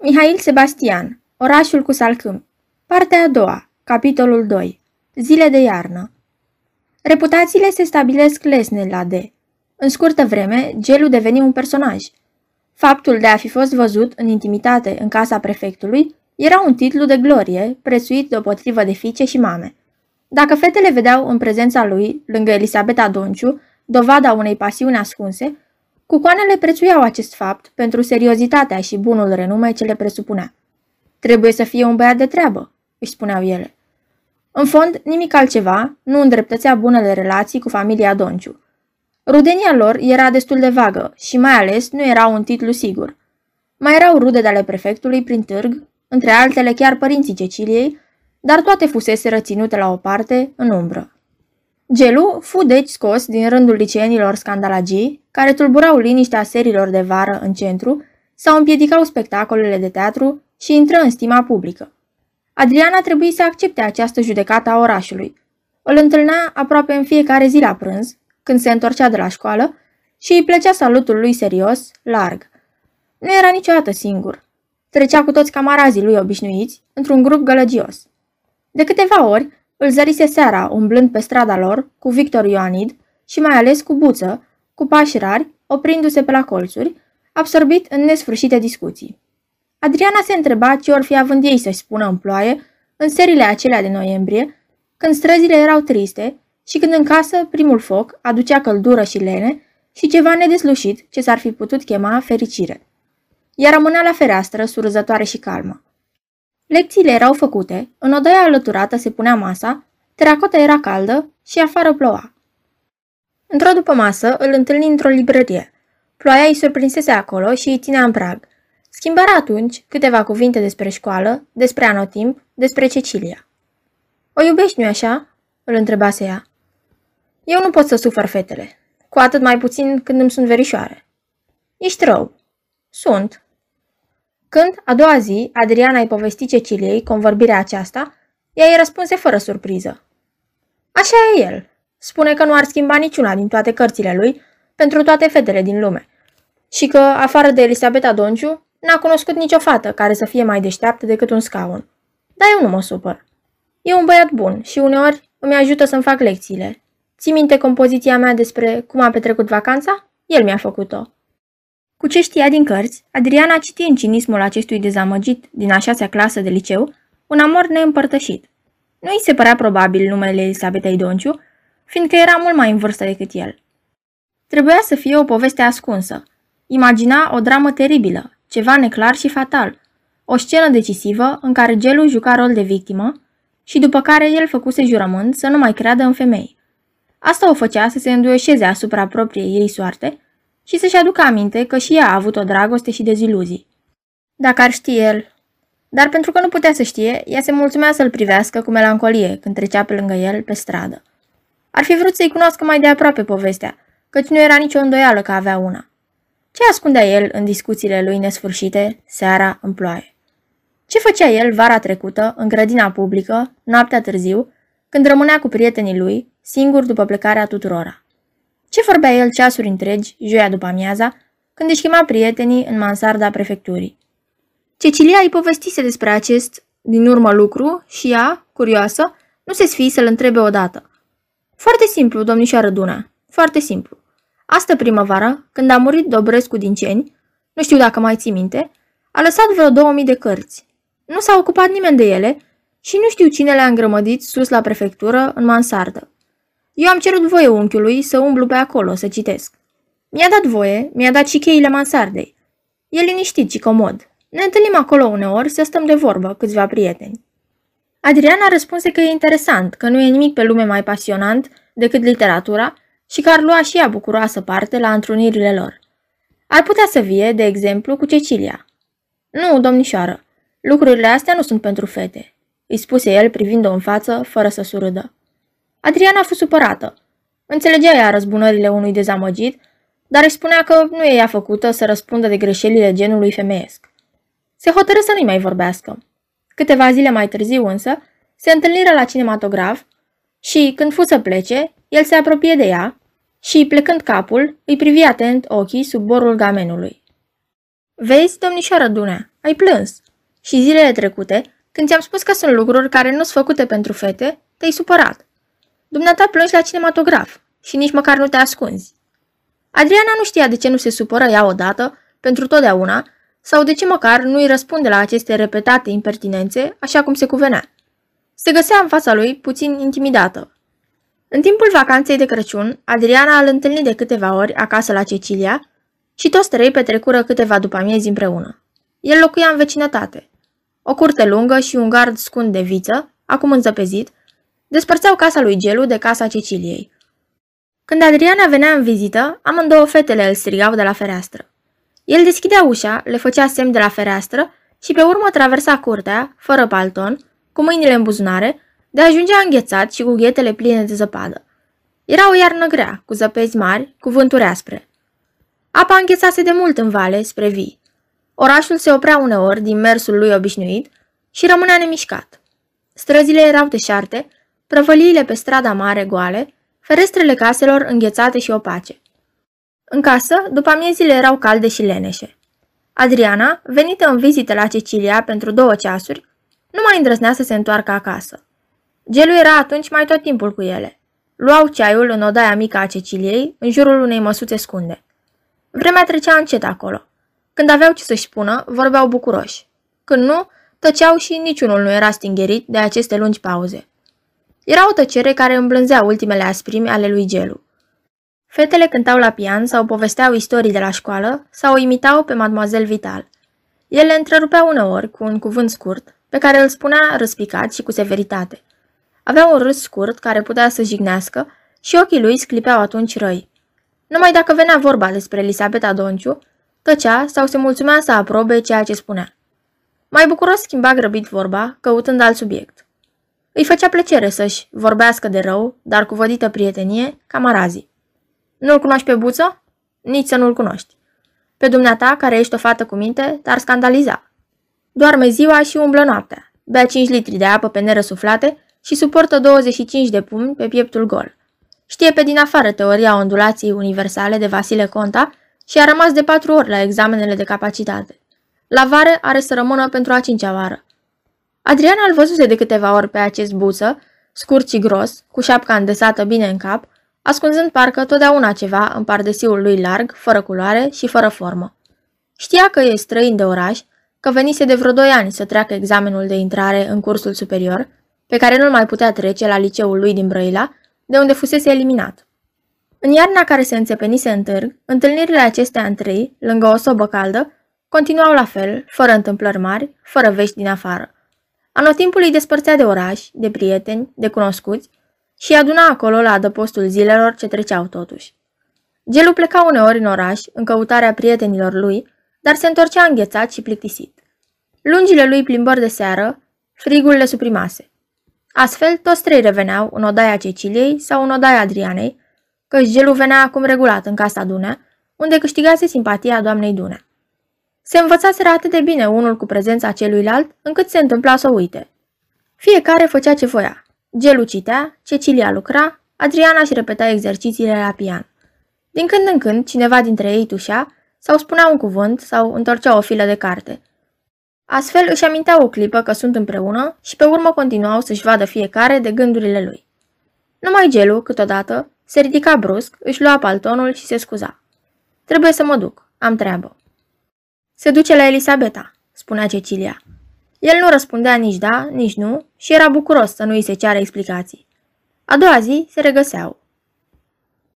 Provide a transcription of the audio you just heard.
Mihail Sebastian, Orașul cu salcâmi Partea a doua, capitolul 2 Zile de iarnă Reputațiile se stabilesc lesne la D. În scurtă vreme, Gelu deveni un personaj. Faptul de a fi fost văzut în intimitate în casa prefectului era un titlu de glorie, prețuit deopotrivă de fiice și mame. Dacă fetele vedeau în prezența lui, lângă Elisabeta Donciu, dovada unei pasiuni ascunse, cucoanele prețuiau acest fapt pentru seriozitatea și bunul renume ce le presupunea. Trebuie să fie un băiat de treabă, își spuneau ele. În fond, nimic altceva nu îndreptățea bunele relații cu familia Donciu. Rudenia lor era destul de vagă și mai ales nu era un titlu sigur. Mai erau rude de ale prefectului prin târg, între altele chiar părinții Ceciliei, dar toate fusese răținute la o parte, în umbră. Gelu fu deci scos din rândul liceenilor scandalagii, care tulburau liniștea serilor de vară în centru sau împiedicau spectacolele de teatru și intră în stima publică. Adriana trebuie să accepte această judecată a orașului. Îl întâlnea aproape în fiecare zi la prânz, când se întorcea de la școală, și îi plăcea salutul lui serios, larg. Nu era niciodată singur. Trecea cu toți camarazii lui obișnuiți, într-un grup gălăgios. De câteva ori, îl zărise seara, umblând pe strada lor, cu Victor Ioanid și mai ales cu Buță, cu pași rari, oprindu-se pe la colțuri, absorbit în nesfârșite discuții. Adriana se întreba ce or fi având ei să-și spună în ploaie, în serile acelea de noiembrie, când străzile erau triste și când în casă primul foc aducea căldură și lene și ceva nedeslușit ce s-ar fi putut chema fericire. Ea rămânea la fereastră, surzătoare și calmă. Lecțiile erau făcute, în odaia alăturată se punea masa, teracota era caldă și afară ploua. Într-o după masă îl întâlni într-o librărie. Ploaia îi surprinsese acolo și îi ținea în prag. Schimbarea atunci câteva cuvinte despre școală, despre anotimp, despre Cecilia. O iubești, nu așa?" îl întrebase ea. Eu nu pot să sufăr fetele, cu atât mai puțin când îmi sunt verișoare. Ești rău. Sunt. Când, a doua zi, Adriana îi povesti Ceciliei convorbirea aceasta, ea îi răspunse fără surpriză. Așa e el. Spune că nu ar schimba niciuna din toate cărțile lui pentru toate fetele din lume și că, afară de Elisabeta Donciu, N-a cunoscut nicio fată care să fie mai deșteaptă decât un scaun. Dar eu nu mă supăr. E un băiat bun și uneori îmi ajută să-mi fac lecțiile. Ții minte compoziția mea despre cum a petrecut vacanța? El mi-a făcut-o. Cu ce știa din cărți, Adriana citi în cinismul acestui dezamăgit din a șasea clasă de liceu un amor neîmpărtășit. Nu îi se părea probabil numele Elisabetei Donciu, fiindcă era mult mai în vârstă decât el. Trebuia să fie o poveste ascunsă. Imagina o dramă teribilă, ceva neclar și fatal. O scenă decisivă în care Gelu juca rol de victimă și după care el făcuse jurământ să nu mai creadă în femei. Asta o făcea să se înduioșeze asupra propriei ei soarte și să-și aducă aminte că și ea a avut o dragoste și deziluzii. Dacă ar ști el... Dar pentru că nu putea să știe, ea se mulțumea să-l privească cu melancolie când trecea pe lângă el pe stradă. Ar fi vrut să-i cunoască mai de aproape povestea, căci nu era nicio îndoială că avea una. Ce ascundea el în discuțiile lui nesfârșite, seara, în ploaie? Ce făcea el vara trecută, în grădina publică, noaptea târziu, când rămânea cu prietenii lui, singur după plecarea tuturora? Ce vorbea el ceasuri întregi, joia după amiaza, când își chema prietenii în mansarda prefecturii? Cecilia îi povestise despre acest, din urmă lucru, și ea, curioasă, nu se sfii să-l întrebe odată. Foarte simplu, domnișoară Duna, foarte simplu. Astă primăvară, când a murit Dobrescu din Ceni, nu știu dacă mai ții minte, a lăsat vreo 2000 de cărți. Nu s-a ocupat nimeni de ele și nu știu cine le-a îngrămădit sus la prefectură, în mansardă. Eu am cerut voie unchiului să umblu pe acolo, să citesc. Mi-a dat voie, mi-a dat și cheile mansardei. E liniștit și comod. Ne întâlnim acolo uneori să stăm de vorbă, câțiva prieteni. Adriana răspunse că e interesant, că nu e nimic pe lume mai pasionant decât literatura și că ar lua și ea bucuroasă parte la întrunirile lor. Ar putea să vie, de exemplu, cu Cecilia. Nu, domnișoară, lucrurile astea nu sunt pentru fete, îi spuse el privind-o în față, fără să surâdă. Adriana a fost supărată. Înțelegea ea răzbunările unui dezamăgit, dar își spunea că nu e ea făcută să răspundă de greșelile genului femeiesc. Se hotărâ să nu-i mai vorbească. Câteva zile mai târziu însă, se întâlniră la cinematograf și, când fu să plece, el se apropie de ea și, plecând capul, îi privi atent ochii sub borul gamenului. Vezi, domnișoară Dunea, ai plâns. Și zilele trecute, când ți-am spus că sunt lucruri care nu sunt făcute pentru fete, te-ai supărat. Dumneata plângi la cinematograf și nici măcar nu te ascunzi. Adriana nu știa de ce nu se supără ea odată, pentru totdeauna, sau de ce măcar nu îi răspunde la aceste repetate impertinențe, așa cum se cuvenea. Se găsea în fața lui puțin intimidată. În timpul vacanței de Crăciun, Adriana îl întâlni de câteva ori acasă la Cecilia și toți trei petrecură câteva după amiezi împreună. El locuia în vecinătate. O curte lungă și un gard scund de viță, acum înzăpezit, despărțeau casa lui Gelu de casa Ceciliei. Când Adriana venea în vizită, amândouă fetele îl strigau de la fereastră. El deschidea ușa, le făcea semn de la fereastră și pe urmă traversa curtea, fără palton, cu mâinile în buzunare, de ajungea înghețat și cu ghetele pline de zăpadă. Era o iarnă grea, cu zăpezi mari, cu vânturi aspre. Apa înghețase de mult în vale, spre vii. Orașul se oprea uneori din mersul lui obișnuit și rămânea nemișcat. Străzile erau deșarte, prăvăliile pe strada mare goale, ferestrele caselor înghețate și opace. În casă, după amiezile erau calde și leneșe. Adriana, venită în vizită la Cecilia pentru două ceasuri, nu mai îndrăznea să se întoarcă acasă. Gelu era atunci mai tot timpul cu ele. Luau ceaiul în odaia mică a Ceciliei, în jurul unei măsuțe scunde. Vremea trecea încet acolo. Când aveau ce să-și spună, vorbeau bucuroși. Când nu, tăceau și niciunul nu era stingerit de aceste lungi pauze. Era o tăcere care îmblânzea ultimele asprimi ale lui Gelu. Fetele cântau la pian sau povesteau istorii de la școală sau o imitau pe Mademoiselle Vital. Ele întrerupeau uneori cu un cuvânt scurt, pe care îl spunea răspicat și cu severitate. Avea un râs scurt care putea să jignească și ochii lui sclipeau atunci răi. Numai dacă venea vorba despre Elisabeta Donciu, tăcea sau se mulțumea să aprobe ceea ce spunea. Mai bucuros schimba grăbit vorba, căutând alt subiect. Îi făcea plăcere să-și vorbească de rău, dar cu vădită prietenie, camarazii. Nu-l cunoști pe Buță? Nici să nu-l cunoști. Pe dumneata, care ești o fată cu minte, te-ar scandaliza. Doarme ziua și umblă noaptea. Bea 5 litri de apă pe nerăsuflate și suportă 25 de pumni pe pieptul gol. Știe pe din afară teoria ondulației universale de Vasile Conta și a rămas de patru ori la examenele de capacitate. La vară are să rămână pentru a cincea vară. Adriana îl văzuse de câteva ori pe acest buță, scurt și gros, cu șapca îndesată bine în cap, ascunzând parcă totdeauna ceva în pardesiul lui larg, fără culoare și fără formă. Știa că e străin de oraș, că venise de vreo doi ani să treacă examenul de intrare în cursul superior, pe care nu-l mai putea trece la liceul lui din Brăila, de unde fusese eliminat. În iarna care se înțepenise în târg, întâlnirile acestea în trei, lângă o sobă caldă, continuau la fel, fără întâmplări mari, fără vești din afară. Anotimpul îi despărțea de oraș, de prieteni, de cunoscuți și aduna acolo la adăpostul zilelor ce treceau totuși. Gelu pleca uneori în oraș, în căutarea prietenilor lui, dar se întorcea înghețat și plictisit. Lungile lui plimbări de seară, frigul le suprimase. Astfel, toți trei reveneau în odaia Ceciliei sau în odaia Adrianei, căci gelul venea acum regulat în casa Dunea, unde câștigase simpatia doamnei Dunea. Se învățaseră atât de bine unul cu prezența celuilalt, încât se întâmpla să o uite. Fiecare făcea ce voia. Gelu citea, Cecilia lucra, Adriana își repeta exercițiile la pian. Din când în când, cineva dintre ei tușea sau spunea un cuvânt sau întorcea o filă de carte – Astfel își amintea o clipă că sunt împreună și pe urmă continuau să-și vadă fiecare de gândurile lui. Numai Gelu, câteodată, se ridica brusc, își lua paltonul și se scuza. Trebuie să mă duc, am treabă. Se duce la Elisabeta, spunea Cecilia. El nu răspundea nici da, nici nu și era bucuros să nu îi se ceară explicații. A doua zi se regăseau.